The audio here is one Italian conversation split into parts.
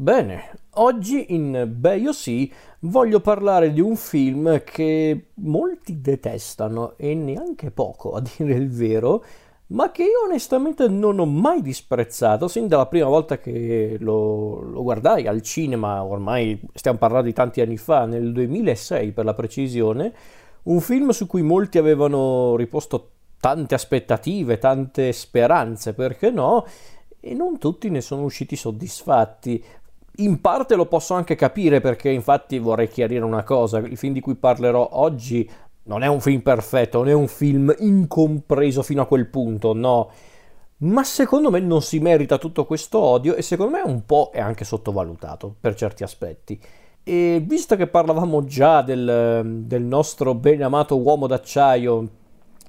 Bene, oggi in Beio Sì voglio parlare di un film che molti detestano e neanche poco, a dire il vero, ma che io onestamente non ho mai disprezzato sin dalla prima volta che lo, lo, guardai al cinema, ormai stiamo parlando di tanti anni fa, nel 2006 per la precisione, un film su cui molti avevano riposto tante aspettative, tante speranze, perché no? E non tutti ne sono usciti soddisfatti. In parte lo posso anche capire perché infatti vorrei chiarire una cosa, il film di cui parlerò oggi non è un film perfetto, non è un film incompreso fino a quel punto, no. Ma secondo me non si merita tutto questo odio e secondo me un po' è anche sottovalutato per certi aspetti. E visto che parlavamo già del, del nostro ben amato uomo d'acciaio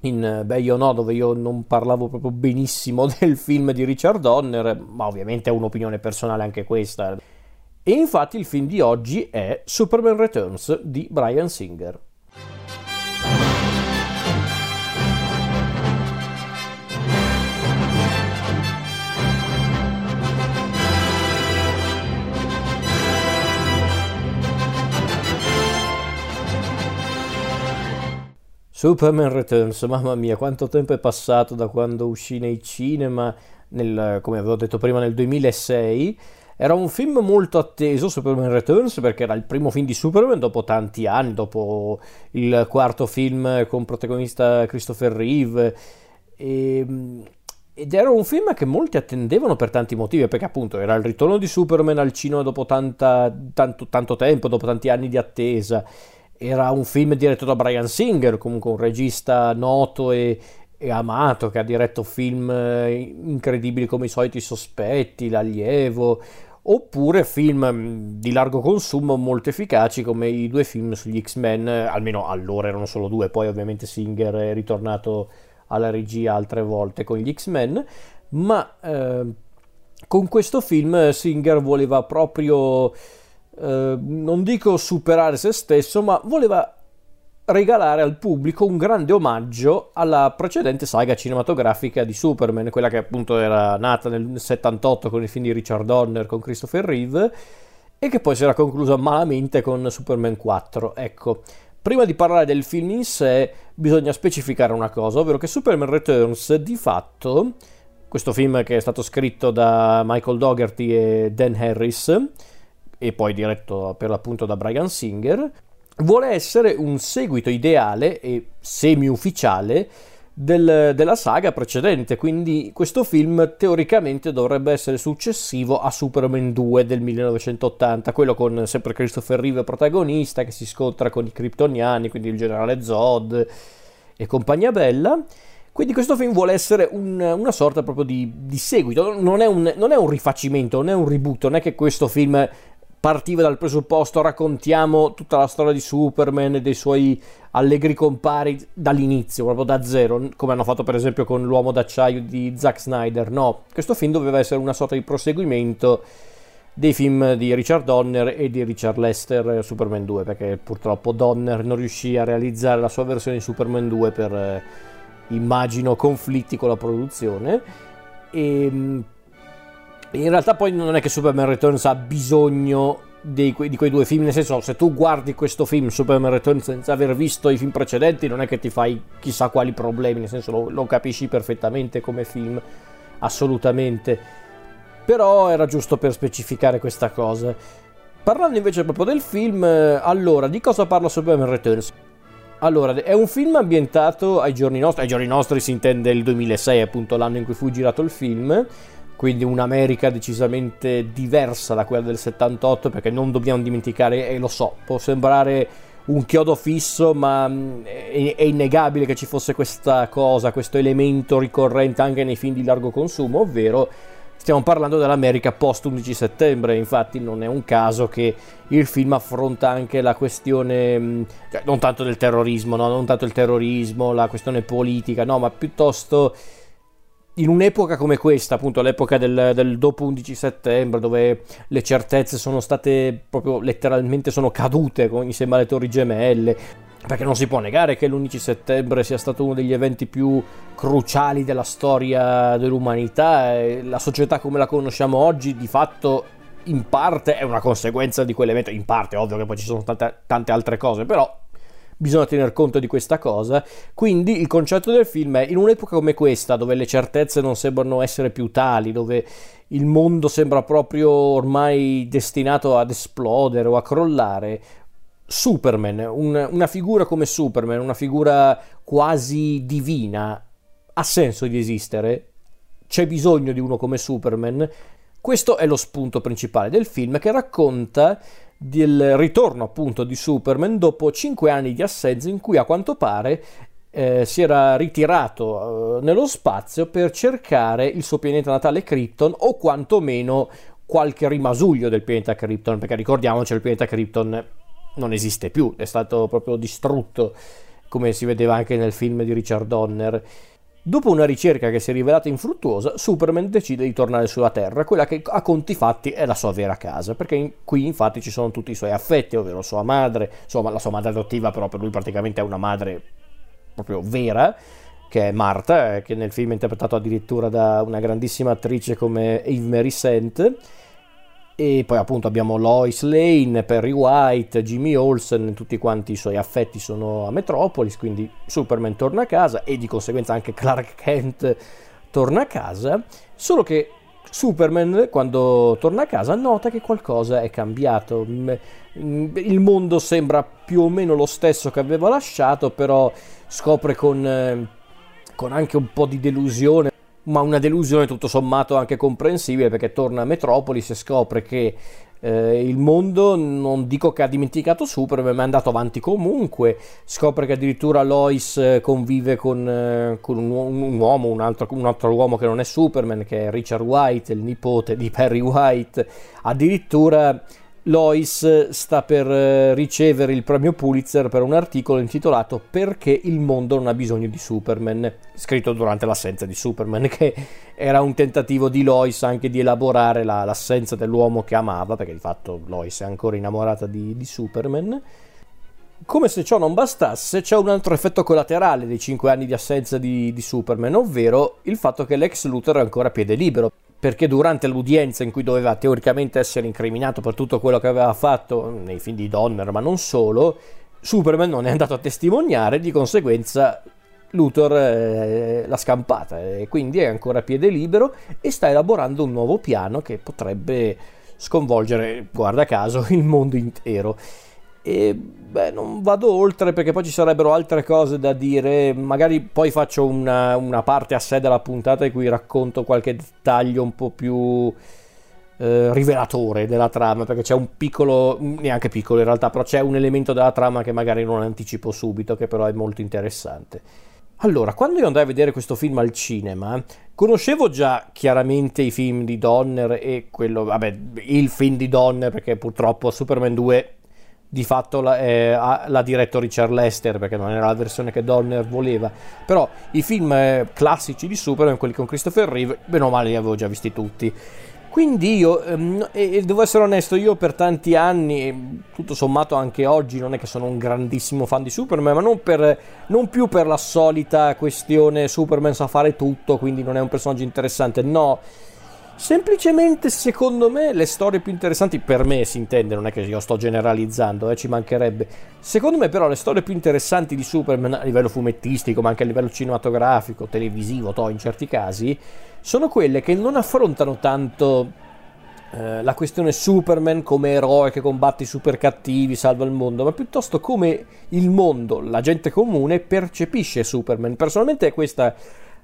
in Beh io no, dove io non parlavo proprio benissimo del film di Richard Donner, ma ovviamente è un'opinione personale anche questa. E infatti il film di oggi è Superman Returns di Brian Singer. Superman Returns, mamma mia, quanto tempo è passato da quando uscì nei cinema, nel, come avevo detto prima, nel 2006 era un film molto atteso, Superman Returns, perché era il primo film di Superman dopo tanti anni, dopo il quarto film con protagonista Christopher Reeve. E, ehm, ed era un film che molti attendevano per tanti motivi, perché appunto era il ritorno di Superman al cinema dopo tanta, tanto, tanto tempo, dopo tanti anni di attesa. Era un film diretto da Brian Singer, comunque un regista noto e, amato, che ha diretto film eh, incredibili come I soliti sospetti, L'allievo, oppure film mm, di largo consumo molto efficaci come i due film sugli X-Men, almeno allora erano solo due, poi ovviamente Singer è ritornato alla regia altre volte con gli X-Men, ma eh, con questo film Singer voleva proprio, eh, non dico superare se stesso, ma voleva regalare al pubblico un grande omaggio alla precedente saga cinematografica di Superman, quella che appunto era nata nel 78 con il film di Richard Donner con Christopher Reeve e che poi si era conclusa malamente con Superman 4. Ecco, prima di parlare del film in sé bisogna specificare una cosa, ovvero che Superman Returns di fatto, questo film che è stato scritto da Michael Dougherty e Dan Harris e poi diretto per l'appunto da Brian Singer, vuole essere un seguito ideale e semi-ufficiale del, della saga precedente, quindi questo film teoricamente dovrebbe essere successivo a Superman 2 del 1980, quello con sempre Christopher Reeve protagonista che si scontra con i kryptoniani, quindi il generale Zod e compagnia bella. Quindi questo film vuole essere un, una sorta proprio di, di seguito, non è, un, non è, un, rifacimento, non è un reboot, non è che questo film partiva dal presupposto raccontiamo tutta la storia di Superman e dei suoi allegri compari dall'inizio, proprio da zero, come hanno fatto per esempio con L'uomo d'acciaio di Zack Snyder. No, questo film doveva essere una sorta di proseguimento dei film di Richard Donner e di Richard Lester Superman 2, perché purtroppo Donner non riuscì a realizzare la sua versione di Superman 2 per eh, immagino conflitti con la produzione e ehm, in realtà poi non è che Superman Returns ha bisogno di, que- di, quei due film, nel senso se tu guardi questo film Superman Returns senza aver visto i film precedenti non è che ti fai chissà quali problemi, nel senso lo, lo capisci perfettamente come film, assolutamente. Però era giusto per specificare questa cosa. Parlando invece proprio del film, allora di cosa parla Superman Returns? Allora, è un film ambientato ai giorni nostri, ai giorni nostri si intende il 2006, appunto l'anno in cui fu girato il film, quindi un'America decisamente diversa da quella del 78 perché non dobbiamo dimenticare, e lo so, può sembrare un chiodo fisso, ma mm, è, innegabile che ci fosse questa cosa, questo elemento ricorrente anche nei film di largo consumo, ovvero stiamo parlando dell'America post 11 settembre, infatti non è un caso che il film affronta anche la questione, mm, cioè non tanto del terrorismo, no? non tanto il terrorismo, la questione politica, no, ma piuttosto in un'epoca come questa, appunto l'epoca del, del, dopo 11 settembre, dove le certezze sono state proprio letteralmente sono cadute insieme alle torri gemelle, perché non si può negare che l'11 settembre sia stato uno degli eventi più cruciali della storia dell'umanità, e la società come la conosciamo oggi di fatto in parte è una conseguenza di quell'evento, in parte ovvio che poi ci sono tante, tante altre cose, però bisogna tener conto di questa cosa. Quindi il concetto del film è in un'epoca come questa, dove le certezze non sembrano essere più tali, dove il mondo sembra proprio ormai destinato ad esplodere o a crollare. Superman, un, una figura come Superman, una figura quasi divina, ha senso di esistere? C'è bisogno di uno come Superman? Questo è lo spunto principale del film che racconta del ritorno appunto di Superman dopo cinque anni di assenza in cui a quanto pare eh, si era ritirato eh, nello spazio per cercare il suo pianeta natale Krypton o quantomeno qualche rimasuglio del pianeta Krypton perché ricordiamoci il pianeta Krypton non esiste più, è stato proprio distrutto come si vedeva anche nel film di Richard Donner Dopo una ricerca che si è rivelata infruttuosa, Superman decide di tornare sulla Terra, quella che a conti fatti è la sua vera casa, perché in, qui infatti ci sono tutti i suoi affetti, ovvero sua madre, insomma la sua madre adottiva però per lui praticamente è una madre proprio vera, che è Marta, eh, che nel film è interpretato addirittura da una grandissima attrice come Eve Mary Saint, e poi appunto abbiamo Lois Lane, Perry White, Jimmy Olsen, tutti quanti i suoi affetti sono a Metropolis, quindi Superman torna a casa e di conseguenza anche Clark Kent torna a casa, solo che Superman quando torna a casa nota che qualcosa è cambiato, il mondo sembra più o meno lo stesso che aveva lasciato, però scopre con, eh, con anche un po' di delusione ma una delusione tutto sommato anche comprensibile perché torna a Metropolis e scopre che eh, il mondo non dico che ha dimenticato Superman ma è andato avanti comunque. Scopre che addirittura Lois eh, convive con, eh, con un, un, uomo un altro, un altro uomo che non è Superman che è Richard White il nipote di Perry White. Addirittura Lois sta per eh, ricevere il premio Pulitzer per un articolo intitolato Perché il mondo non ha bisogno di Superman, scritto durante l'assenza di Superman, che era un tentativo di Lois anche di elaborare la, l'assenza dell'uomo che amava, perché di fatto Lois è ancora innamorata di, di Superman. Come se ciò non bastasse, c'è un altro effetto collaterale dei cinque anni di assenza di, di Superman, ovvero il fatto che l'ex Luthor è ancora a piede libero perché durante l'udienza in cui doveva teoricamente essere incriminato per tutto quello che aveva fatto nei film di Donner, ma non solo, Superman non è andato a testimoniare, di conseguenza Luthor eh, l'ha scampata e quindi è ancora a piede libero e sta elaborando un nuovo piano che potrebbe sconvolgere, guarda caso, il mondo intero. E beh, non vado oltre perché poi ci sarebbero altre cose da dire. Magari poi faccio una, una parte a sé della puntata in cui racconto qualche dettaglio un po' più eh, rivelatore della trama. Perché c'è un piccolo, neanche piccolo in realtà, però c'è un elemento della trama che magari non anticipo subito, che però è molto interessante. Allora, quando io andai a vedere questo film al cinema, conoscevo già chiaramente i film di Donner e quello, vabbè, il film di Donner, perché purtroppo Superman 2 di fatto la, eh, l'ha diretto Richard Lester perché non era la versione che Donner voleva. Però i film eh, classici di Superman quelli con Christopher Reeve bene o male li avevo già visti tutti. Quindi io, ehm, e devo essere onesto, io per tanti anni, tutto sommato anche oggi, non è che sono un grandissimo fan di Superman, ma non, per, non più per la solita questione Superman sa fare tutto, quindi non è un personaggio interessante, no, Semplicemente, secondo me, le storie più interessanti, per me si intende, non è che io sto generalizzando, eh, ci mancherebbe. Secondo me, però, le storie più interessanti di Superman a livello fumettistico, ma anche a livello cinematografico, televisivo, to, in certi casi, sono quelle che non affrontano tanto eh, la questione Superman come eroe che combatte i super cattivi, salva il mondo, ma piuttosto come il mondo, la gente comune, percepisce Superman. Personalmente questa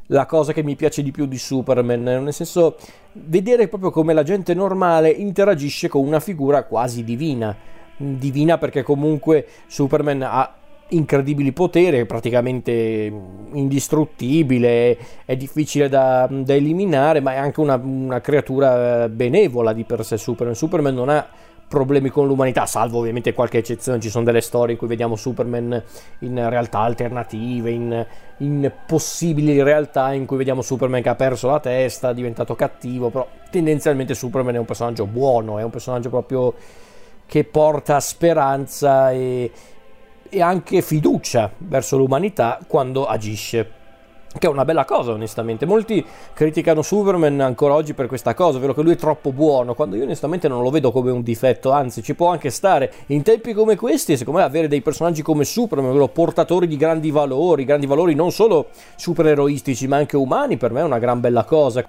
la cosa che mi piace di più di Superman, nel senso vedere proprio come la gente normale interagisce con una figura quasi divina. Divina perché comunque Superman ha incredibili poteri, è praticamente indistruttibile, è difficile da, da eliminare, ma è anche una, una creatura benevola di per sé Superman. Superman non ha problemi con l'umanità, salvo ovviamente qualche eccezione, ci sono delle storie in cui vediamo Superman in realtà alternative, in, in, possibili realtà in cui vediamo Superman che ha perso la testa, è diventato cattivo, però tendenzialmente Superman è un personaggio buono, è un personaggio proprio che porta speranza e, e anche fiducia verso l'umanità quando agisce. Che è una bella cosa onestamente. Molti criticano Superman ancora oggi per questa cosa, ovvero che lui è troppo buono, quando io onestamente non lo vedo come un difetto, anzi ci può anche stare. In tempi come questi, secondo me avere dei personaggi come Superman, ovvero portatori di grandi valori, grandi valori non solo supereroistici ma anche umani, per me è una gran bella cosa.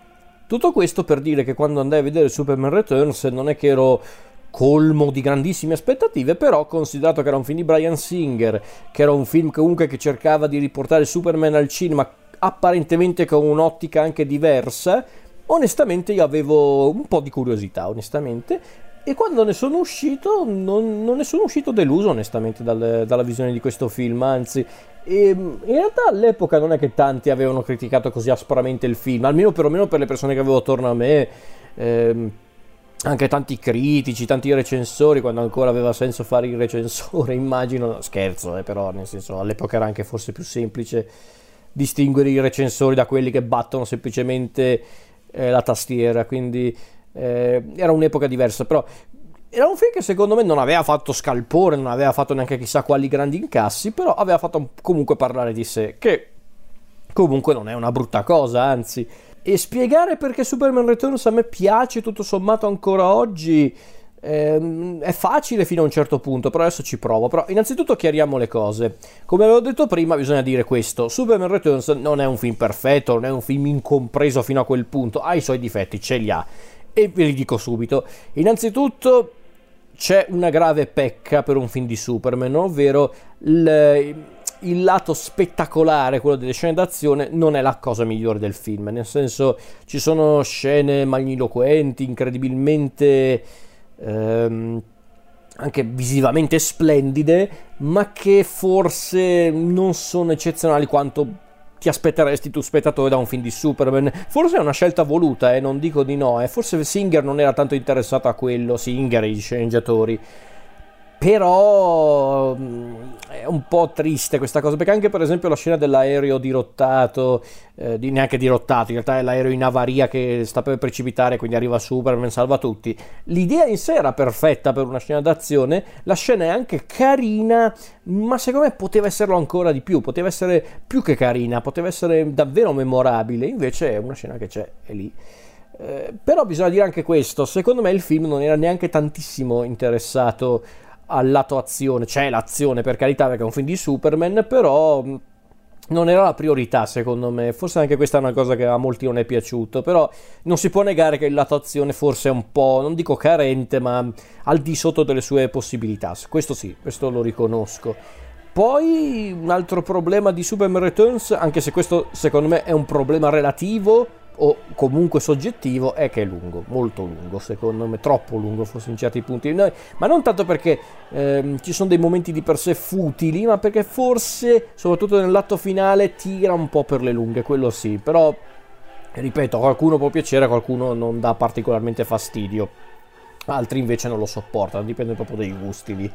Tutto questo per dire che quando andai a vedere Superman Returns non è che ero colmo di grandissime aspettative, però considerato che era un film di Brian Singer, che era un film comunque che cercava di riportare Superman al cinema apparentemente con un'ottica anche diversa, onestamente io avevo un po' di curiosità, onestamente, e quando ne sono uscito non, non ne sono uscito deluso onestamente dal, dalla visione di questo film, anzi e in realtà all'epoca non è che tanti avevano criticato così aspramente il film, almeno perlomeno per le persone che avevo attorno a me. Ehm, anche tanti critici, tanti recensori, quando ancora aveva senso fare il recensore, immagino, scherzo, eh, però nel senso all'epoca era anche forse più semplice distinguere i recensori da quelli che battono semplicemente eh, la tastiera, quindi eh, era un'epoca diversa, però era un film che secondo me non aveva fatto scalpore, non aveva fatto neanche chissà quali grandi incassi, però aveva fatto comunque parlare di sé, che comunque non è una brutta cosa, anzi. E spiegare perché Superman Returns a me piace tutto sommato ancora oggi Ehm, è facile fino a un certo punto, però adesso ci provo. Però innanzitutto chiariamo le cose. Come avevo detto prima, bisogna dire questo: Superman Returns non è un film perfetto, non è un film incompreso fino a quel punto, ha i suoi difetti, ce li ha. E ve li dico subito. Innanzitutto c'è una grave pecca per un film di Superman, ovvero il, il lato spettacolare, quello delle scene d'azione, non è la cosa migliore del film. Nel senso, ci sono scene magniloquenti, incredibilmente ehm, anche visivamente splendide, ma che forse non sono eccezionali quanto ti aspetteresti tu spettatore da un film di Superman. Forse è una scelta voluta, eh, non dico di no, eh. forse Singer non era tanto interessato a quello, Singer e gli sceneggiatori però mm, è un po' triste questa cosa perché anche per esempio la scena dell'aereo dirottato eh, di, neanche dirottato in realtà è l'aereo in avaria che sta per precipitare quindi arriva Superman salva tutti. L'idea in sé era perfetta per una scena d'azione la scena è anche carina ma secondo me poteva esserlo ancora di più poteva essere più che carina poteva essere davvero memorabile invece è una scena che c'è è lì. Eh, però bisogna dire anche questo secondo me il film non era neanche tantissimo interessato al lato azione, c'è l'azione per carità perché è un film di Superman, però non era la priorità secondo me, forse anche questa è una cosa che a molti non è piaciuto, però non si può negare che il lato azione forse è un po', non dico carente, ma al di sotto delle sue possibilità, questo sì, questo lo riconosco. Poi un altro problema di Superman Returns, anche se questo secondo me è un problema relativo, o comunque soggettivo è che è lungo, molto lungo secondo me, troppo lungo forse in certi punti, ma non tanto perché ehm, ci sono dei momenti di per sé futili, ma perché forse soprattutto nell'atto finale tira un po' per le lunghe, quello sì, però ripeto, a qualcuno può piacere, a qualcuno non dà particolarmente fastidio, altri invece non lo sopportano, dipende proprio dai gusti lì.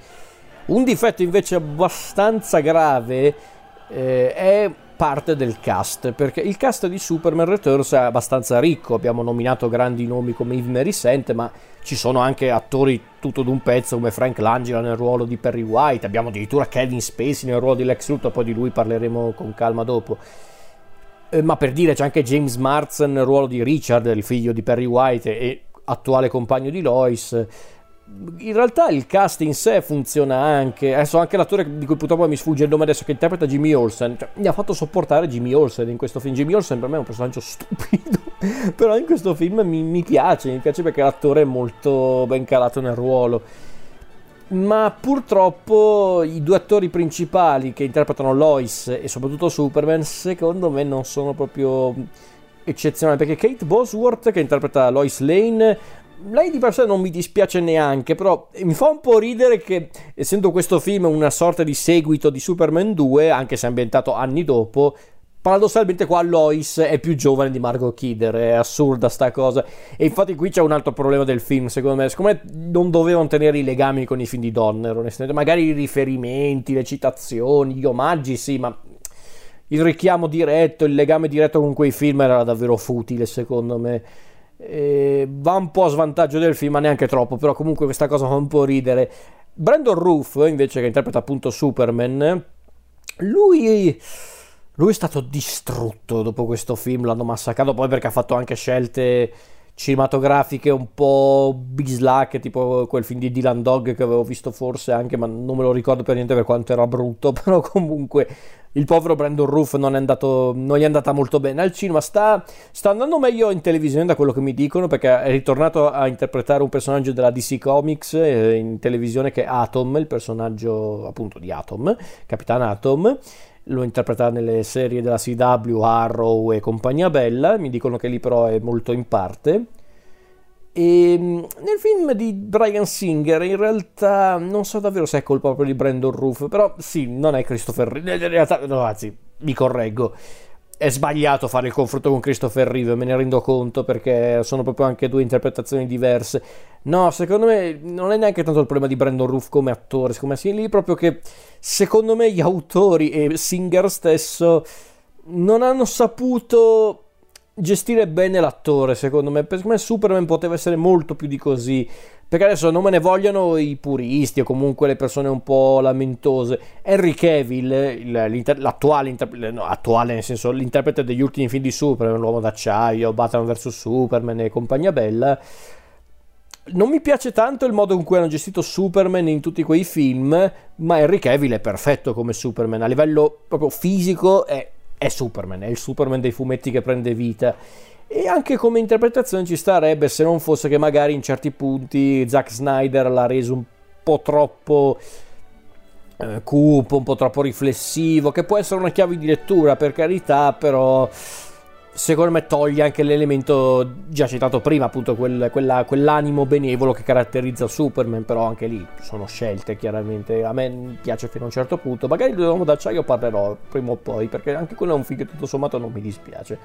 Un difetto invece abbastanza grave eh, è parte del cast, perché il cast di Superman Returns è abbastanza ricco, abbiamo nominato grandi nomi come Yves Merisent, ma ci sono anche attori tutto d'un pezzo come Frank Langella nel ruolo di Perry White, abbiamo addirittura Kevin Spacey nel ruolo di Lex Luthor, poi di lui parleremo con calma dopo. Eh, ma per dire c'è anche James Marsden nel ruolo di Richard, il figlio di Perry White e attuale compagno di Lois in realtà il cast in sé funziona anche. Adesso anche l'attore di cui purtroppo mi sfugge il nome adesso che interpreta Jimmy Olsen. Cioè, mi ha fatto sopportare Jimmy Olsen in questo film. Jimmy Olsen per me è un personaggio stupido. Però in questo film mi, mi piace. Mi piace perché l'attore è molto ben calato nel ruolo. Ma purtroppo i due attori principali che interpretano Lois e soprattutto Superman, secondo me non sono proprio eccezionali. Perché Kate Bosworth, che interpreta Lois Lane, lei di per sé non mi dispiace neanche, però mi fa un po' ridere che, essendo questo film una sorta di seguito di Superman 2, anche se ambientato anni dopo, paradossalmente qua Lois è più giovane di Margot Kidder, è assurda sta cosa. E infatti qui c'è un altro problema del film, secondo me. Secondo me non dovevano tenere i legami con i film di Donner, onestamente. Magari i riferimenti, le citazioni, gli omaggi, sì, ma il richiamo diretto, il legame diretto con quei film era davvero futile, secondo me. Eh, va un po' a svantaggio del film, ma neanche troppo, però comunque questa cosa fa un po' ridere. Brandon Roof, invece, che interpreta appunto Superman, lui lui è stato distrutto dopo questo film, l'hanno massacrato poi perché ha fatto anche scelte cinematografiche un po' bislacche, tipo quel film di Dylan Dog che avevo visto forse anche, ma non me lo ricordo per niente per quanto era brutto, però comunque il povero Brandon Roof non, andato, non gli è andata molto bene. Al cinema, sta, sta, andando meglio in televisione da quello che mi dicono, perché è ritornato a interpretare un personaggio della DC Comics eh, in televisione che è Atom, il personaggio appunto di Atom, Capitan Atom, lo interpreta nelle serie della CW, Arrow e compagnia bella, mi dicono che lì però è molto in parte. E mm, nel film di Brian Singer in realtà non so davvero se è colpa proprio di Brandon Roof, però sì, non è Christopher Reeve, in realtà, no, anzi, mi correggo, è sbagliato fare il confronto con Christopher Reeve, me ne rendo conto perché sono proprio anche due interpretazioni diverse. No, secondo me non è neanche tanto il problema di Brandon Roof come attore, secondo me sì, lì proprio che secondo me gli autori e Singer stesso non hanno saputo gestire bene l'attore, secondo me. Per me Superman poteva essere molto più di così. Perché adesso non me ne vogliono i puristi o comunque le persone un po' lamentose. Henry Cavill, l'attuale, no, attuale nel senso l'interprete degli ultimi film di Superman, L'uomo d'acciaio, Batman vs Superman e compagnia bella. Non mi piace tanto il modo in cui hanno gestito Superman in tutti quei film, ma Henry Cavill è perfetto come Superman. A livello proprio fisico è è Superman, è il Superman dei fumetti che prende vita. E anche come interpretazione ci starebbe se non fosse che magari in certi punti Zack Snyder l'ha reso un po' troppo eh, cupo, un po' troppo riflessivo, che può essere una chiave di lettura per carità, però secondo me toglie anche l'elemento già citato prima, appunto quel, quella, quell'animo benevolo che caratterizza Superman, però anche lì sono scelte chiaramente, a me piace fino a un certo punto, magari l'uomo d'acciaio parlerò prima o poi, perché anche quello è un film che tutto sommato non mi dispiace,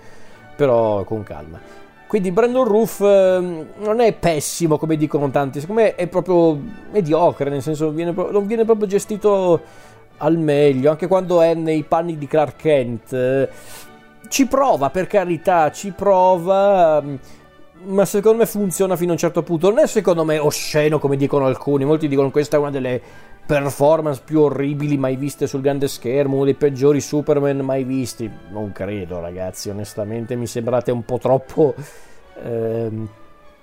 però con calma. Quindi Brandon Roof eh, non è pessimo come dicono tanti, secondo me è proprio mediocre, nel senso viene, non viene proprio gestito al meglio, anche quando è nei panni di Clark Kent. Eh, ci prova, per carità, ci prova. Mm, ma secondo me funziona fino a un certo punto. Non è secondo me osceno come dicono alcuni. Molti dicono questa è una delle performance più orribili mai viste sul grande schermo, uno dei peggiori Superman mai visti. Non credo, ragazzi, onestamente mi sembrate un po' troppo. Ehm,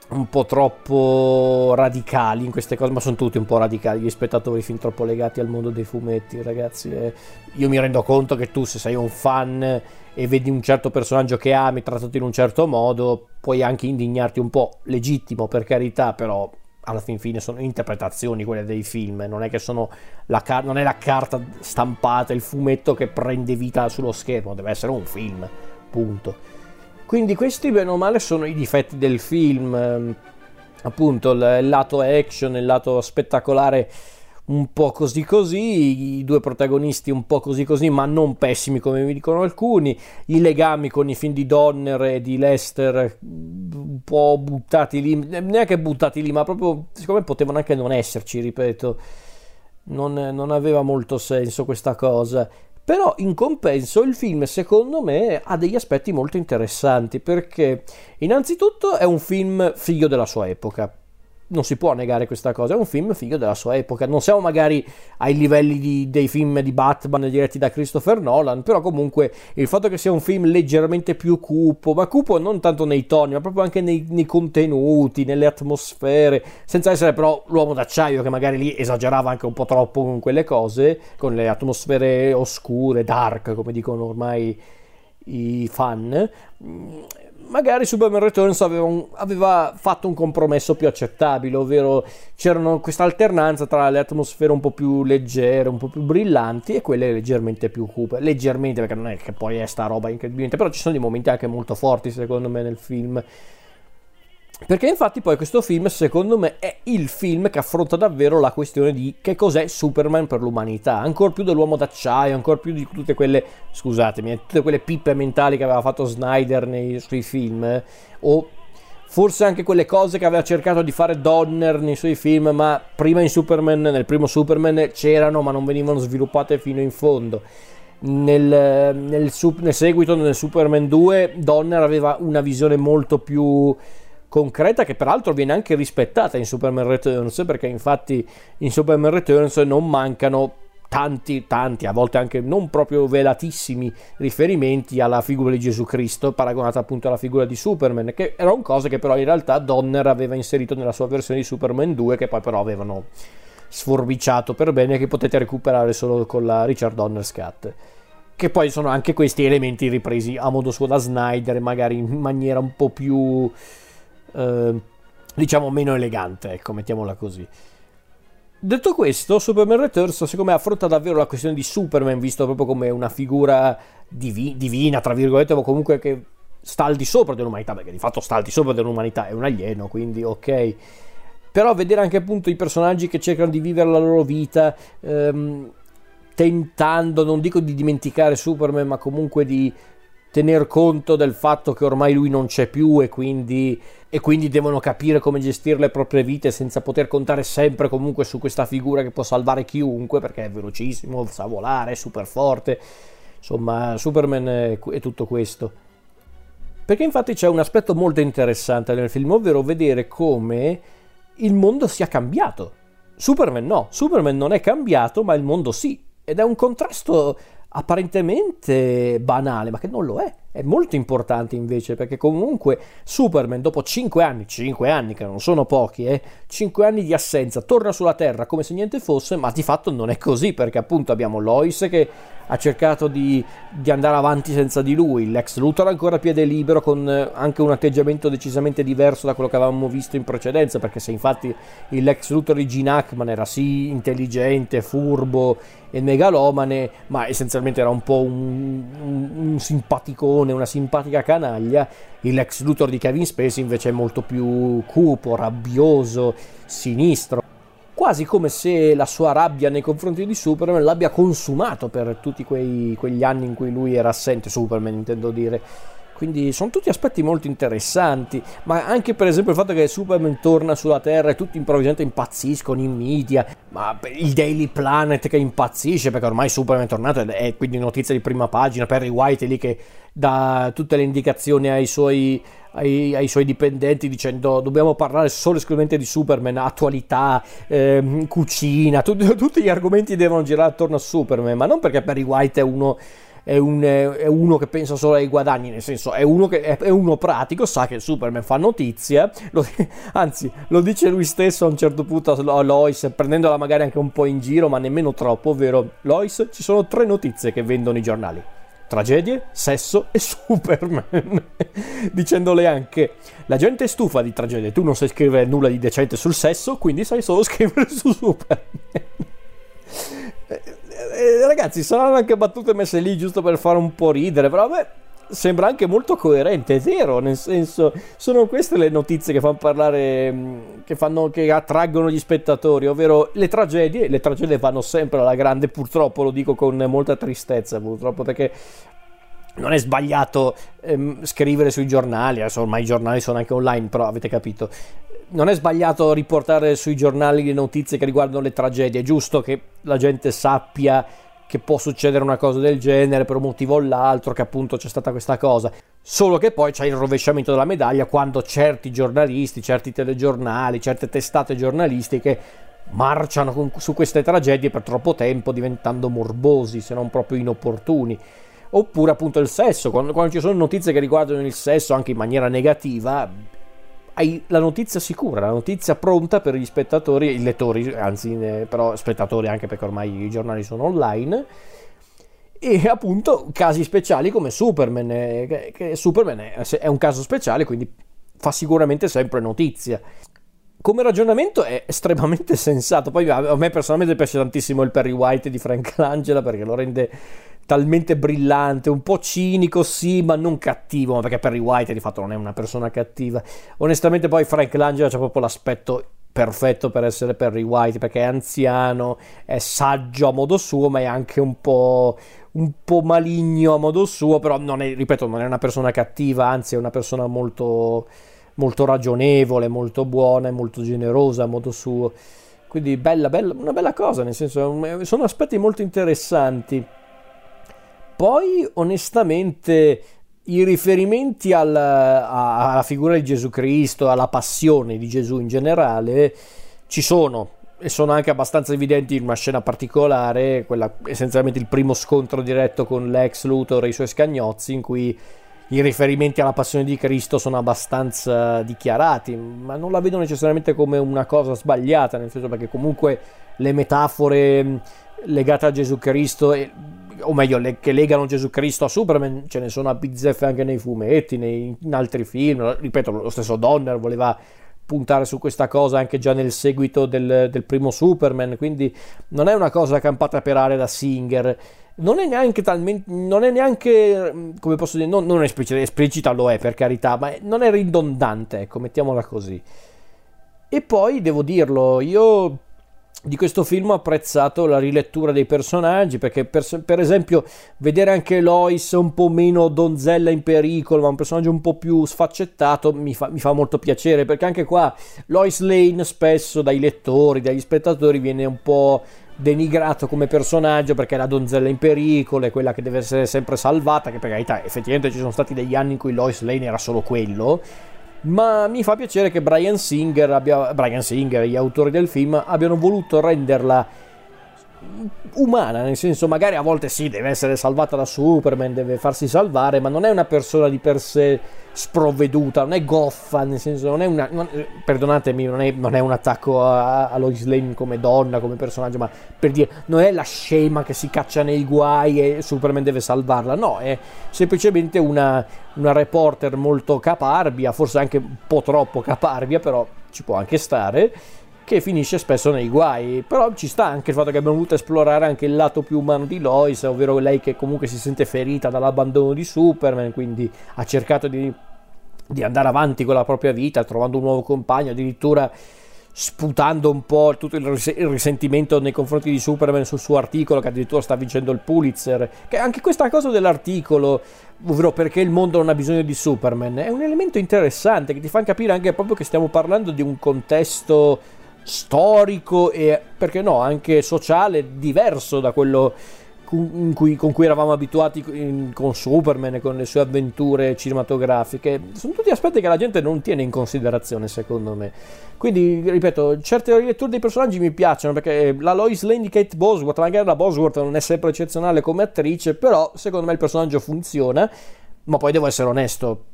un po' troppo radicali in queste cose, ma sono tutti un po' radicali, gli spettatori fin troppo legati al mondo dei fumetti, ragazzi. Eh, io mi rendo conto che tu, se sei un fan e vedi un certo personaggio che ami trattato in un certo modo, puoi anche indignarti un po', legittimo per carità, però alla fin fine sono interpretazioni quelle dei film, non è che sono la, car- non è la carta stampata, il fumetto che prende vita sullo schermo, deve essere un film, punto. Quindi questi bene o male sono i difetti del film, ehm, appunto il lato action, il lato spettacolare un po' così così, i due protagonisti un po' così così, ma non pessimi come mi dicono alcuni, i legami con i film di Donner e di Lester un po' buttati lì, neanche buttati lì, ma proprio secondo me potevano anche non esserci, ripeto, non, non aveva molto senso questa cosa. Però in compenso il film secondo me ha degli aspetti molto interessanti perché innanzitutto è un film figlio della sua epoca non si può negare questa cosa, è un film figlio della sua epoca, non siamo magari ai livelli di, dei film di Batman diretti da Christopher Nolan, però comunque il fatto che sia un film leggermente più cupo, ma cupo non tanto nei toni, ma proprio anche nei, nei contenuti, nelle atmosfere, senza essere però l'uomo d'acciaio che magari lì esagerava anche un po' troppo con quelle cose, con le atmosfere oscure, dark, come dicono ormai i fan magari Superman Returns aveva, un, aveva, fatto un compromesso più accettabile, ovvero c'era questa alternanza tra le atmosfere un po' più leggere, un po' più brillanti e quelle leggermente più cupe. Leggermente, perché non è che poi è sta roba incredibile, però ci sono dei momenti anche molto forti secondo me nel film. Perché infatti poi questo film secondo me è il film che affronta davvero la questione di che cos'è Superman per l'umanità, ancora più dell'uomo d'acciaio, ancora più di tutte quelle, scusatemi, eh, tutte quelle pippe mentali che aveva fatto Snyder nei suoi film, o forse anche quelle cose che aveva cercato di fare Donner nei suoi film, ma prima in Superman, nel primo Superman c'erano ma non venivano sviluppate fino in fondo. Nel, nel, nel seguito, nel Superman 2, Donner aveva una visione molto più concreta che peraltro viene anche rispettata in Superman Returns perché infatti in Superman Returns non mancano tanti, tanti, a volte anche non proprio velatissimi riferimenti alla figura di Gesù Cristo, paragonata appunto alla figura di Superman, che era un cosa che però in realtà Donner aveva inserito nella sua versione di Superman 2, che poi però avevano sforbiciato per bene, che potete recuperare solo con la Richard Donner's Cut. Che poi sono anche questi elementi ripresi a modo suo da Snyder, magari in maniera un po' più... Eh, diciamo meno elegante, ecco, mettiamola così. Detto questo, Superman Returns secondo me affronta davvero la questione di Superman visto proprio come una figura divi- divina, tra virgolette, o comunque che sta al di sopra dell'umanità, perché di fatto sta al di sopra dell'umanità, è un alieno, quindi ok. Però vedere anche appunto i personaggi che cercano di vivere la loro vita, ehm, tentando, non dico di dimenticare Superman, ma comunque di tener conto del fatto che ormai lui non c'è più e quindi, e quindi devono capire come gestire le proprie vite senza poter contare sempre comunque su questa figura che può salvare chiunque perché è velocissimo, sa volare, è super forte. Insomma, Superman è, è tutto questo. Perché infatti c'è un aspetto molto interessante nel film, ovvero vedere come il mondo sia cambiato. Superman no, Superman non è cambiato, ma il mondo sì. Ed è un contrasto apparentemente banale, ma che non lo è. È molto importante invece perché comunque Superman dopo 5 anni, 5 anni che non sono pochi, eh, 5 anni di assenza, torna sulla Terra come se niente fosse, ma di fatto non è così perché appunto abbiamo Lois che ha cercato di, di andare avanti senza di lui, l'ex Luthor ancora a piede libero con eh, anche un atteggiamento decisamente diverso da quello che avevamo visto in precedenza perché se infatti l'ex Luthor di Gene Hackman era sì intelligente, furbo e megalomane, ma essenzialmente era un po' un, un, un simpaticone, una simpatica canaglia, l'ex Luthor di Kevin Spacey invece è molto più cupo, rabbioso, sinistro quasi come se la sua rabbia nei confronti di Superman l'abbia consumato per tutti quei, quegli anni in cui lui era assente, Superman intendo dire. Quindi sono tutti aspetti molto interessanti, ma anche per esempio il fatto che Superman torna sulla Terra e tutti improvvisamente impazziscono in media, ma il Daily Planet che impazzisce perché ormai Superman è tornato ed è quindi notizia di prima pagina, Perry White è lì che dà tutte le indicazioni ai suoi, ai, ai suoi dipendenti dicendo dobbiamo parlare solo e esclusivamente di Superman, attualità, ehm, cucina, tu, tutti gli argomenti devono girare attorno a Superman, ma non perché Perry White è uno è, un, è, uno che pensa solo ai guadagni, nel senso è uno, che, è, uno pratico, sa che Superman fa notizia, lo, anzi lo dice lui stesso a un certo punto a Lois, prendendola magari anche un po' in giro, ma nemmeno troppo, ovvero Lois, ci sono tre notizie che vendono i giornali. Tragedie, sesso e Superman. Dicendole anche: La gente è stufa di tragedie, tu non sai scrivere nulla di decente sul sesso, quindi sai solo scrivere su Superman. Eh, ragazzi, saranno anche battute messe lì giusto per fare un po' ridere, però a me sembra anche molto coerente, è vero, nel senso, sono queste le notizie che fanno parlare, mm, che, fanno, che attraggono gli spettatori, ovvero le tragedie, le tragedie vanno sempre alla grande, purtroppo lo dico con molta tristezza, purtroppo perché non è sbagliato ehm, scrivere sui giornali, adesso ormai i giornali sono anche online, però avete capito. Non è sbagliato riportare sui giornali le notizie che riguardano le tragedie, è giusto che la gente sappia che può succedere una cosa del genere per un motivo o l'altro, che appunto c'è stata questa cosa. Solo che poi c'è il rovesciamento della medaglia quando certi giornalisti, certi telegiornali, certe testate giornalistiche marciano con, su queste tragedie per troppo tempo diventando morbosi, se non proprio inopportuni. Oppure appunto il sesso, quando, quando, ci sono notizie che riguardano il sesso anche in maniera negativa, hai la notizia sicura, la notizia pronta per gli spettatori, i lettori, anzi eh, però spettatori anche perché ormai i giornali sono online, e appunto casi speciali come Superman, eh, che, Superman è, un caso speciale, quindi fa sicuramente sempre notizia come ragionamento è estremamente sensato. Poi a me personalmente piace tantissimo il Perry White di Frank Langela perché lo rende talmente brillante, un po' cinico, sì, ma non cattivo, perché Perry White di fatto non è una persona cattiva. Onestamente poi Frank Langella c'ha proprio l'aspetto perfetto per essere Perry White, perché è anziano, è saggio a modo suo, ma è anche un po', un po' maligno a modo suo, però non è, ripeto, non è una persona cattiva, anzi è una persona molto, molto ragionevole, molto buona e molto generosa a modo suo. Quindi bella, bella, una bella cosa, nel senso, sono aspetti molto interessanti. Poi, onestamente, i riferimenti alla, alla figura di Gesù Cristo, alla passione di Gesù in generale, ci sono. e sono anche abbastanza evidenti in una scena particolare, quella essenzialmente il primo scontro diretto con l'ex Luthor e i suoi scagnozzi, in cui i riferimenti alla passione di Cristo sono abbastanza dichiarati, ma non la vedo necessariamente come una cosa sbagliata, nel senso perché comunque le metafore legate a Gesù Cristo, o meglio, le, che legano Gesù Cristo a Superman, ce ne sono a bizzeffe anche nei fumetti, nei, in altri film, ripeto, lo stesso Donner voleva puntare su questa cosa anche già nel seguito del, del, primo Superman, quindi non è una cosa campata per aria da Singer. Non è neanche talmente, non è neanche, come posso dire, non, non esplicita, esplicita lo è per carità, ma non è ridondante, ecco, mettiamola così. E poi devo dirlo, io di questo film ho apprezzato la rilettura dei personaggi perché per, per, esempio vedere anche Lois un po' meno donzella in pericolo ma un personaggio un po' più sfaccettato mi fa, mi fa molto piacere perché anche qua Lois Lane spesso dai lettori, dagli spettatori viene un po' denigrato come personaggio perché è la donzella in pericolo, è quella che deve essere sempre salvata, che per carità effettivamente ci sono stati degli anni in cui Lois Lane era solo quello, ma mi fa piacere che Brian Singer, abbia, Brian Singer gli autori del film abbiano voluto renderla umana, nel senso magari a volte sì, deve essere salvata da Superman, deve farsi salvare, ma non è una persona di per sé sprovveduta, non è goffa, nel senso non è una... Non, perdonatemi, non è, non è, un attacco a, a Lois Lane come donna, come personaggio, ma per dire, non è la scema che si caccia nei guai e Superman deve salvarla, no, è semplicemente una, una reporter molto caparbia, forse anche un po' troppo caparbia, però ci può anche stare che finisce spesso nei guai. Però ci sta anche il fatto che abbiamo voluto esplorare anche il lato più umano di Lois, ovvero lei che comunque si sente ferita dall'abbandono di Superman, quindi ha cercato di, di andare avanti con la propria vita, trovando un nuovo compagno, addirittura sputando un po' tutto il, ris- il, risentimento nei confronti di Superman sul suo articolo che addirittura sta vincendo il Pulitzer che anche questa cosa dell'articolo ovvero perché il mondo non ha bisogno di Superman è un elemento interessante che ti fa capire anche proprio che stiamo parlando di un contesto storico e perché no anche sociale diverso da quello cui, con cui eravamo abituati in, con Superman e con le sue avventure cinematografiche. Sono tutti aspetti che la gente non tiene in considerazione secondo me. Quindi ripeto certe riletture dei personaggi mi piacciono perché la Lois Lane di Kate Bosworth magari la Bosworth non è sempre eccezionale come attrice però secondo me il personaggio funziona. Ma poi devo essere onesto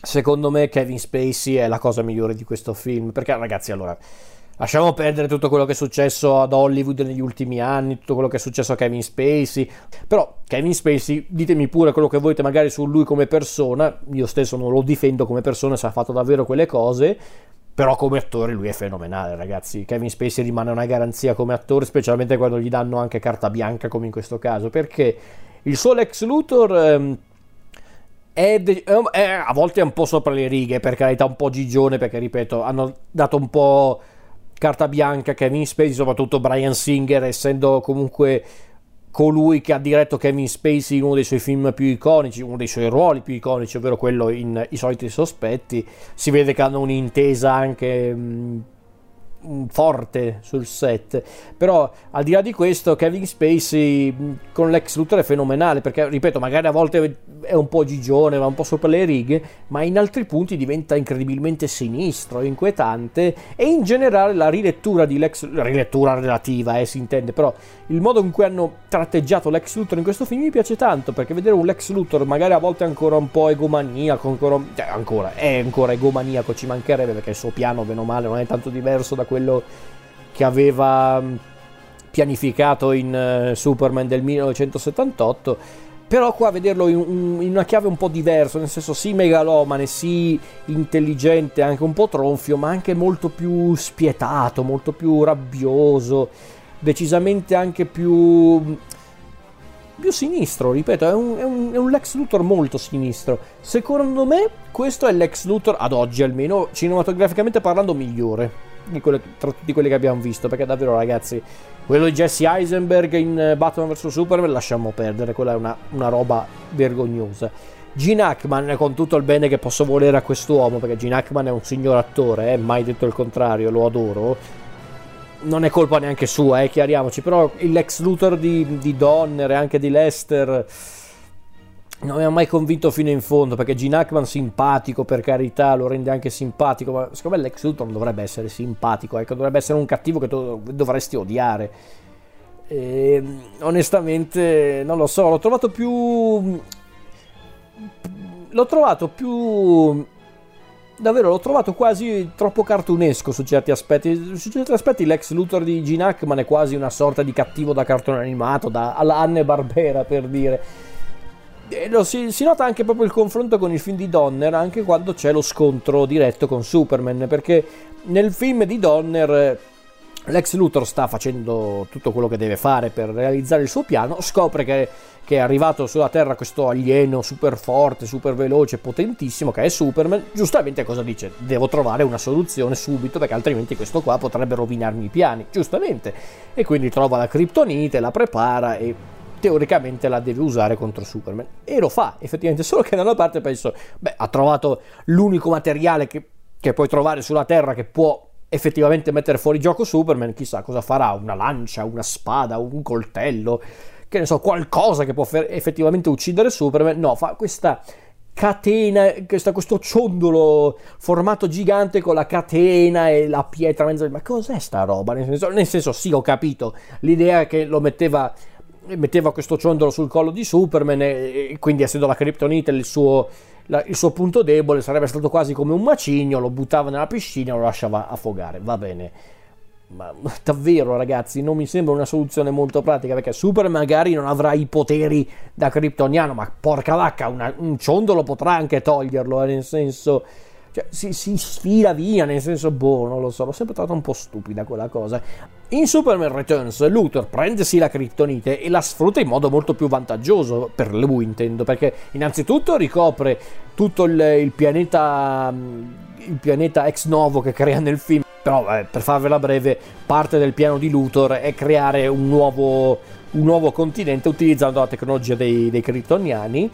secondo me Kevin Spacey è la cosa migliore di questo film perché ragazzi allora Lasciamo perdere tutto quello che è successo ad Hollywood negli ultimi anni, tutto quello che è successo a Kevin Spacey. Però Kevin Spacey, ditemi pure quello che volete magari su lui come persona. Io stesso non lo difendo come persona se ha fatto davvero quelle cose. Però come attore lui è fenomenale, ragazzi. Kevin Spacey rimane una garanzia come attore, specialmente quando gli danno anche carta bianca, come in questo caso. Perché il suo Lex Luthor... Ehm, è, è, a volte è un po' sopra le righe, per carità, un po' gigione, perché ripeto, hanno dato un po' carta bianca Kevin Spacey, soprattutto Brian Singer, essendo comunque colui che ha diretto Kevin Spacey in uno dei suoi film più iconici, uno dei suoi ruoli più iconici, ovvero quello in I soliti sospetti. Si vede che hanno un'intesa anche mh, forte sul set. Però al di là di questo, Kevin Spacey con l'ex Luthor è fenomenale perché, ripeto, magari a volte è un po' gigione, va un po' sopra le righe, ma in altri punti diventa incredibilmente sinistro, inquietante e in generale la rilettura di Lex rilettura relativa, eh, si intende, però il modo in cui hanno tratteggiato l'ex Luthor in questo film mi piace tanto perché vedere un Lex Luthor magari a volte ancora un po' egomaniaco, ancora, cioè ancora è ancora egomaniaco, ci mancherebbe perché il suo piano, bene o male, non è tanto diverso da quello che aveva mm, pianificato in uh, Superman del 1978 però qua vederlo in, una chiave un po' diversa nel senso sì megalomane sì intelligente anche un po' tronfio ma anche molto più spietato molto più rabbioso decisamente anche più più sinistro, ripeto, è un, è, un, è un, Lex Luthor molto sinistro. Secondo me questo è Lex Luthor, ad oggi almeno, cinematograficamente parlando, migliore di quelle, tra tutti quelli che abbiamo visto, perché davvero ragazzi, quello di Jesse Eisenberg in eh, Batman vs Superman lasciamo perdere, quella è una, una roba vergognosa. Gene Hackman, con tutto il bene che posso volere a quest'uomo, perché Gene Hackman è un signor attore, eh, mai detto il contrario, lo adoro. Non è colpa neanche sua, eh, chiariamoci, però Lex Luthor di, di Donner e anche di Lester non mi ha mai convinto fino in fondo perché Gene Hackman simpatico per carità lo rende anche simpatico ma secondo me Lex Luthor non dovrebbe essere simpatico ecco dovrebbe essere un cattivo che dovresti odiare e, onestamente non lo so l'ho trovato più l'ho trovato più davvero l'ho trovato quasi troppo cartunesco su certi aspetti. Su certi aspetti l'ex Luthor di Gene Hackman è quasi una sorta di cattivo da cartone animato, da, alla Anne Barbera per dire. Lo, si, si, nota anche proprio il confronto con il film di Donner, anche quando c'è lo scontro diretto con Superman, perché nel film di Donner l'ex Luthor sta facendo tutto quello che deve fare per realizzare il suo piano, scopre che che è arrivato sulla Terra questo alieno super forte, super veloce, potentissimo, che è Superman, giustamente cosa dice? Devo trovare una soluzione subito perché altrimenti questo qua potrebbe rovinarmi i piani, giustamente. E quindi trova la criptonite, la prepara e teoricamente la deve usare contro Superman. E lo fa, effettivamente, solo che da una parte penso, beh, ha trovato l'unico materiale che, che puoi trovare sulla Terra che può effettivamente mettere fuori gioco Superman, chissà cosa farà, una lancia, una spada, un coltello che ne so, qualcosa che può effettivamente uccidere Superman, no, fa questa catena, questa, questo ciondolo formato gigante con la catena e la pietra mezzo. Ma cos'è sta roba? Nel senso, nel senso sì, ho capito. L'idea che lo metteva, metteva questo ciondolo sul collo di Superman e, quindi essendo la Kryptonite il suo, la, il suo punto debole sarebbe stato quasi come un macigno, lo buttava nella piscina e lo lasciava affogare. Va bene ma davvero ragazzi non mi sembra una soluzione molto pratica perché Super magari non avrà i poteri da kryptoniano ma porca vacca una, un ciondolo potrà anche toglierlo eh, nel senso cioè, si, si, sfila via nel senso boh non lo so l'ho sempre trovata un po' stupida quella cosa in Superman Returns Luthor prendesi la kryptonite e la sfrutta in modo molto più vantaggioso per lui intendo perché innanzitutto ricopre tutto il, il pianeta il pianeta ex novo che crea nel film però eh, per farvela breve, parte del piano di Luthor è creare un nuovo, un nuovo continente utilizzando la tecnologia dei, dei kryptoniani.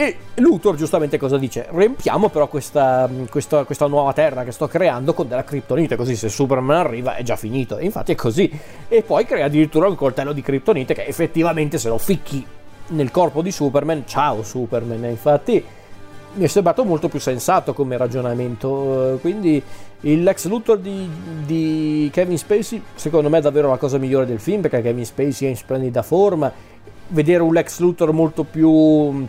E Luthor giustamente cosa dice? Riempiamo però questa, questa, questa, nuova terra che sto creando con della kryptonite, così se Superman arriva è già finito. E infatti è così. E poi crea addirittura un coltello di kryptonite che effettivamente se lo ficchi nel corpo di Superman, ciao Superman. Infatti mi è sembrato molto più sensato come ragionamento. Quindi il Lex Luthor di, di, Kevin Spacey, secondo me, è davvero la cosa migliore del film perché Kevin Spacey è in splendida forma. Vedere un Lex Luthor molto più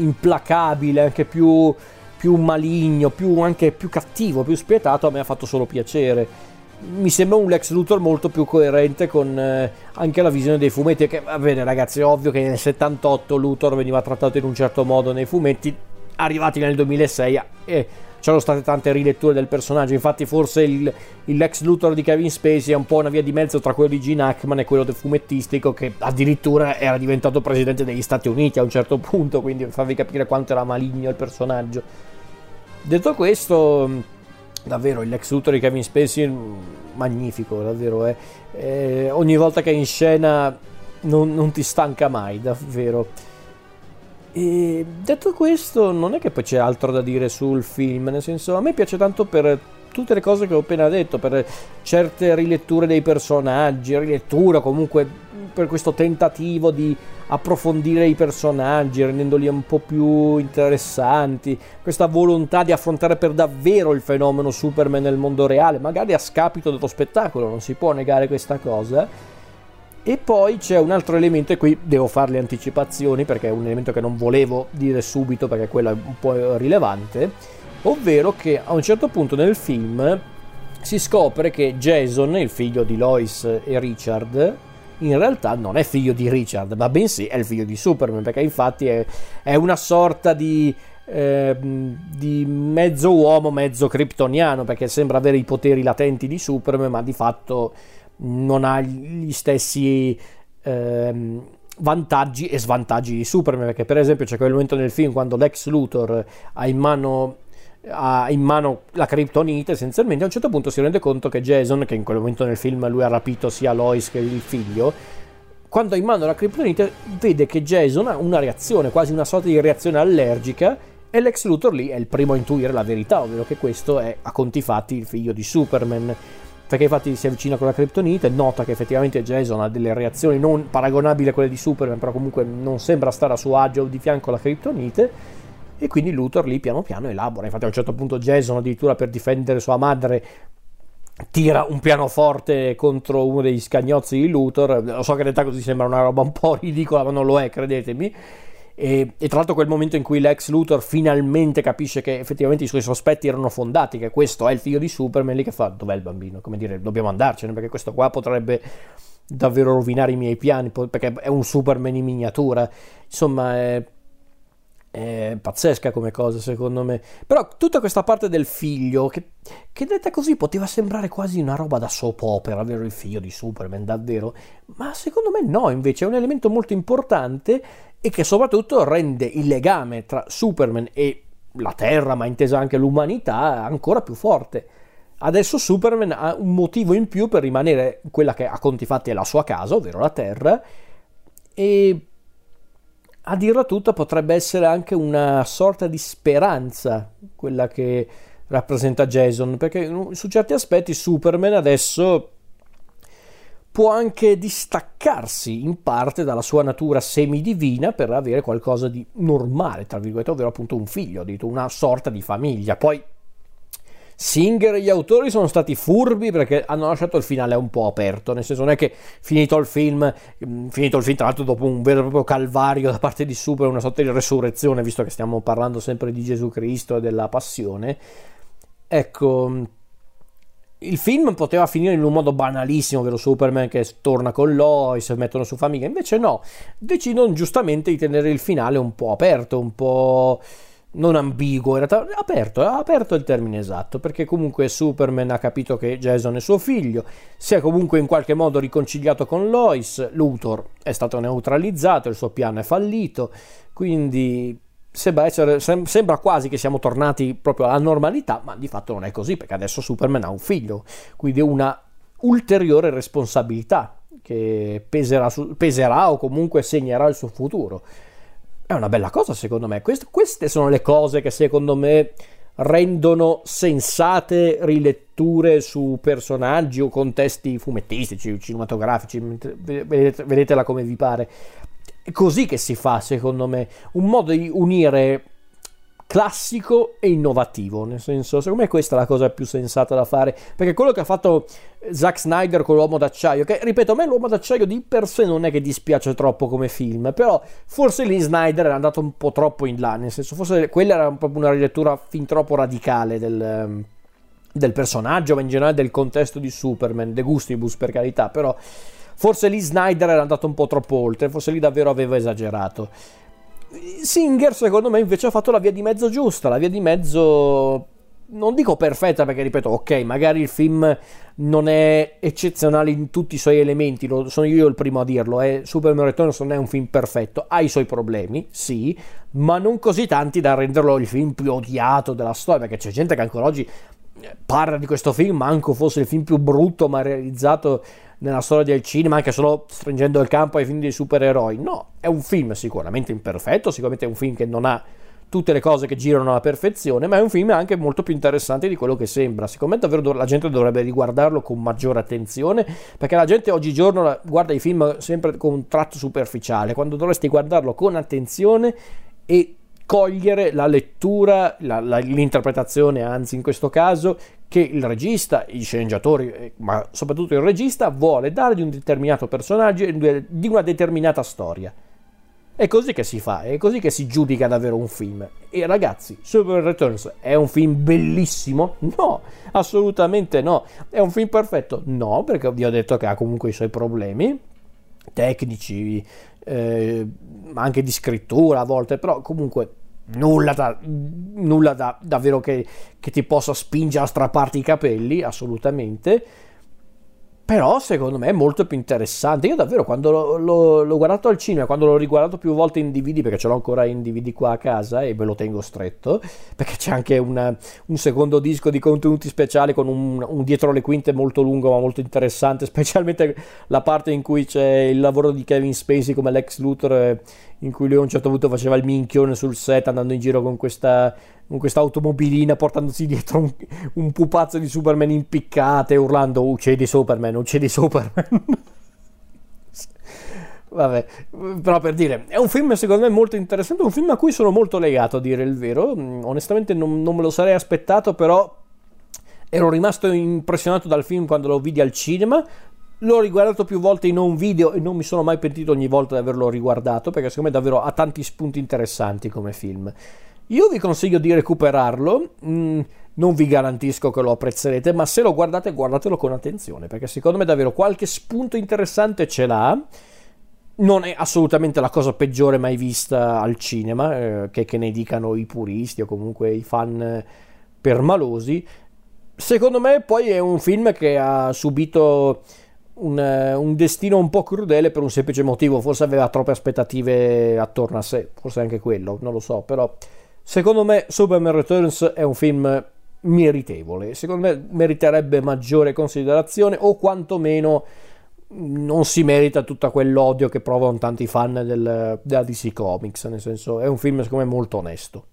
implacabile, anche più, più maligno, più, anche più cattivo, più spietato, a me ha fatto solo piacere. Mi sembra un Lex Luthor molto più coerente con eh, anche la visione dei fumetti che va bene ragazzi è ovvio che nel 78 Luthor veniva trattato in un certo modo nei fumetti arrivati nel 2006 e c'erano state tante riletture del personaggio. Infatti, forse il, Lex Luthor di Kevin Spacey è un po' una via di mezzo tra quello di Gene Hackman e quello del fumettistico, che addirittura era diventato presidente degli Stati Uniti a un certo punto. Quindi farvi capire quanto era maligno il personaggio. Detto questo, davvero il Lex Luthor di Kevin Spacey è magnifico, davvero. Eh. Eh, ogni volta che è in scena non, non ti stanca mai, davvero. E detto questo, non è che poi c'è altro da dire sul film, nel senso a me piace tanto per tutte le cose che ho appena detto, per certe riletture dei personaggi, rilettura comunque per questo tentativo di approfondire i personaggi, rendendoli un po' più interessanti, questa volontà di affrontare per davvero il fenomeno Superman nel mondo reale, magari a scapito dello spettacolo, non si può negare questa cosa e poi c'è un altro elemento, e qui devo fare le anticipazioni perché è un elemento che non volevo dire subito perché quello è un po' rilevante, ovvero che a un certo punto nel film si scopre che Jason, il figlio di Lois e Richard, in realtà non è figlio di Richard, ma bensì è il figlio di Superman, perché infatti è, è una sorta di, eh, di mezzo uomo, mezzo kryptoniano, perché sembra avere i poteri latenti di Superman, ma di fatto non ha gli stessi ehm, vantaggi e svantaggi di Superman, perché per esempio c'è quel momento nel film quando Lex Luthor ha in mano ha in mano la Kryptonite essenzialmente a un certo punto si rende conto che Jason che in quel momento nel film lui ha rapito sia Lois che il figlio quando ha in mano la Kryptonite vede che Jason ha una reazione quasi una sorta di reazione allergica e Lex Luthor lì è il primo a intuire la verità ovvero che questo è a conti fatti il figlio di Superman perché infatti si avvicina con la criptonite, nota che effettivamente Jason ha delle reazioni non paragonabili a quelle di Superman, però comunque non sembra stare a suo agio di fianco alla criptonite, e quindi Luthor lì piano piano elabora. Infatti a un certo punto Jason addirittura per difendere sua madre tira un pianoforte contro uno degli scagnozzi di Luthor. Lo so che in realtà così sembra una roba un po' ridicola, ma non lo è, credetemi. E, e, tra l'altro quel momento in cui l'ex Luthor finalmente capisce che effettivamente i suoi sospetti erano fondati, che questo è il figlio di Superman, lì che fa, dov'è il bambino? Come dire, dobbiamo andarcene perché questo qua potrebbe davvero rovinare i miei piani, perché è un Superman in miniatura. Insomma, è, è pazzesca come cosa secondo me. Però tutta questa parte del figlio, che, che detta così poteva sembrare quasi una roba da soap opera, avere il figlio di Superman, davvero. Ma secondo me no, invece è un elemento molto importante e che soprattutto rende il legame tra Superman e la Terra, ma intesa anche l'umanità, ancora più forte. Adesso Superman ha un motivo in più per rimanere quella che a conti fatti è la sua casa, ovvero la Terra, e a dirla tutta potrebbe essere anche una sorta di speranza quella che rappresenta Jason, perché su certi aspetti Superman adesso può anche distaccarsi in parte dalla sua natura semidivina per avere qualcosa di normale, tra virgolette, ovvero appunto un figlio, una sorta di famiglia. Poi Singer e gli autori sono stati furbi perché hanno lasciato il finale un po' aperto, nel senso non è che finito il film, mm, finito il film tra l'altro dopo un vero e proprio calvario da parte di Super, una sorta di resurrezione, visto che stiamo parlando sempre di Gesù Cristo e della passione, ecco il film poteva finire in un modo banalissimo, ovvero Superman che torna con Lois, mettono su famiglia, invece no, decidono giustamente di tenere il finale un po' aperto, un po' non ambiguo, in realtà aperto, aperto è il termine esatto, perché comunque Superman ha capito che Jason è suo figlio, si è comunque in qualche modo riconciliato con Lois, Luthor è stato neutralizzato, il suo piano è fallito, quindi sembra, essere, sembra quasi che siamo tornati proprio alla normalità, ma di fatto non è così perché adesso Superman ha un figlio, quindi una ulteriore responsabilità che peserà, su, peserà o comunque segnerà il suo futuro. È una bella cosa secondo me. Queste, queste sono le cose che secondo me rendono sensate riletture su personaggi o contesti fumettistici, cinematografici, vedete, vedetela come vi pare. È così che si fa, secondo me, un modo di unire classico e innovativo, nel senso, secondo me questa è la cosa più sensata da fare, perché quello che ha fatto Zack Snyder con l'Uomo d'Acciaio, che ripeto, a me l'Uomo d'Acciaio di per sé non è che dispiace troppo come film, però forse lì Snyder era andato un po' troppo in là, nel senso, forse quella era proprio una rilettura fin troppo radicale del del personaggio, ma in generale del contesto di Superman, de gustibus per carità, però Forse lì Snyder era andato un po' troppo oltre, forse lì davvero aveva esagerato. Singer, secondo me, invece ha fatto la via di mezzo giusta, la via di mezzo non dico perfetta perché ripeto, ok, magari il film non è eccezionale in tutti i suoi elementi, lo, sono io il primo a dirlo, eh. Superman Returns non è un film perfetto, ha i suoi problemi, sì, ma non così tanti da renderlo il film più odiato della storia, perché c'è gente che ancora oggi parla di questo film, manco fosse il film più brutto ma realizzato nella storia del cinema, anche solo stringendo il campo ai film dei supereroi. No, è un film sicuramente imperfetto, sicuramente è un film che non ha tutte le cose che girano alla perfezione, ma è un film anche molto più interessante di quello che sembra. Secondo me davvero la gente dovrebbe riguardarlo con maggiore attenzione, perché la gente oggigiorno guarda i film sempre con un tratto superficiale, quando dovresti guardarlo con attenzione e cogliere la lettura, la, la, l'interpretazione, anzi in questo caso, che il regista, i sceneggiatori, eh, ma soprattutto il regista, vuole dare di un determinato personaggio di una determinata storia. È così che si fa, è così che si giudica davvero un film. E ragazzi, Super Returns è un film bellissimo? No, assolutamente no. È un film perfetto? No, perché vi ho detto che ha comunque i suoi problemi tecnici, eh, anche di scrittura a volte, però comunque nulla, da, nulla da, davvero che, che ti possa spingere a strapparti i capelli, assolutamente. però secondo me è molto più interessante. Io davvero quando l'ho, l'ho, l'ho, guardato al cinema, quando l'ho riguardato più volte in DVD, perché ce l'ho ancora in DVD qua a casa e me lo tengo stretto, perché c'è anche una, un secondo disco di contenuti speciali con un, un, dietro le quinte molto lungo ma molto interessante, specialmente la parte in cui c'è il lavoro di Kevin Spacey come Lex Luthor, eh, in cui lui a un certo punto faceva il minchione sul set andando in giro con questa con questa automobilina portandosi dietro un, un pupazzo di Superman impiccate urlando uccidi Superman, uccidi Superman. Vabbè, però per dire, è un film secondo me molto interessante, un film a cui sono molto legato a dire il vero, mm, onestamente non, non me lo sarei aspettato, però ero rimasto impressionato dal film quando lo vidi al cinema, L'ho riguardato più volte in un video e non mi sono mai pentito ogni volta di averlo riguardato perché secondo me davvero ha tanti spunti interessanti come film. Io vi consiglio di recuperarlo, mm, non vi garantisco che lo apprezzerete, ma se lo guardate guardatelo con attenzione, perché secondo me davvero qualche spunto interessante ce l'ha. Non è assolutamente la cosa peggiore mai vista al cinema, eh, che, che, ne dicano i puristi o comunque i fan permalosi. Secondo me poi è un film che ha subito un, eh, un, destino un po' crudele per un semplice motivo, forse aveva troppe aspettative attorno a sé, forse anche quello, non lo so, però Secondo me Superman Returns è un film meritevole, secondo me meriterebbe maggiore considerazione o quantomeno non si merita tutto quell'odio che provano tanti fan del, della DC Comics, nel senso è un film secondo me molto onesto.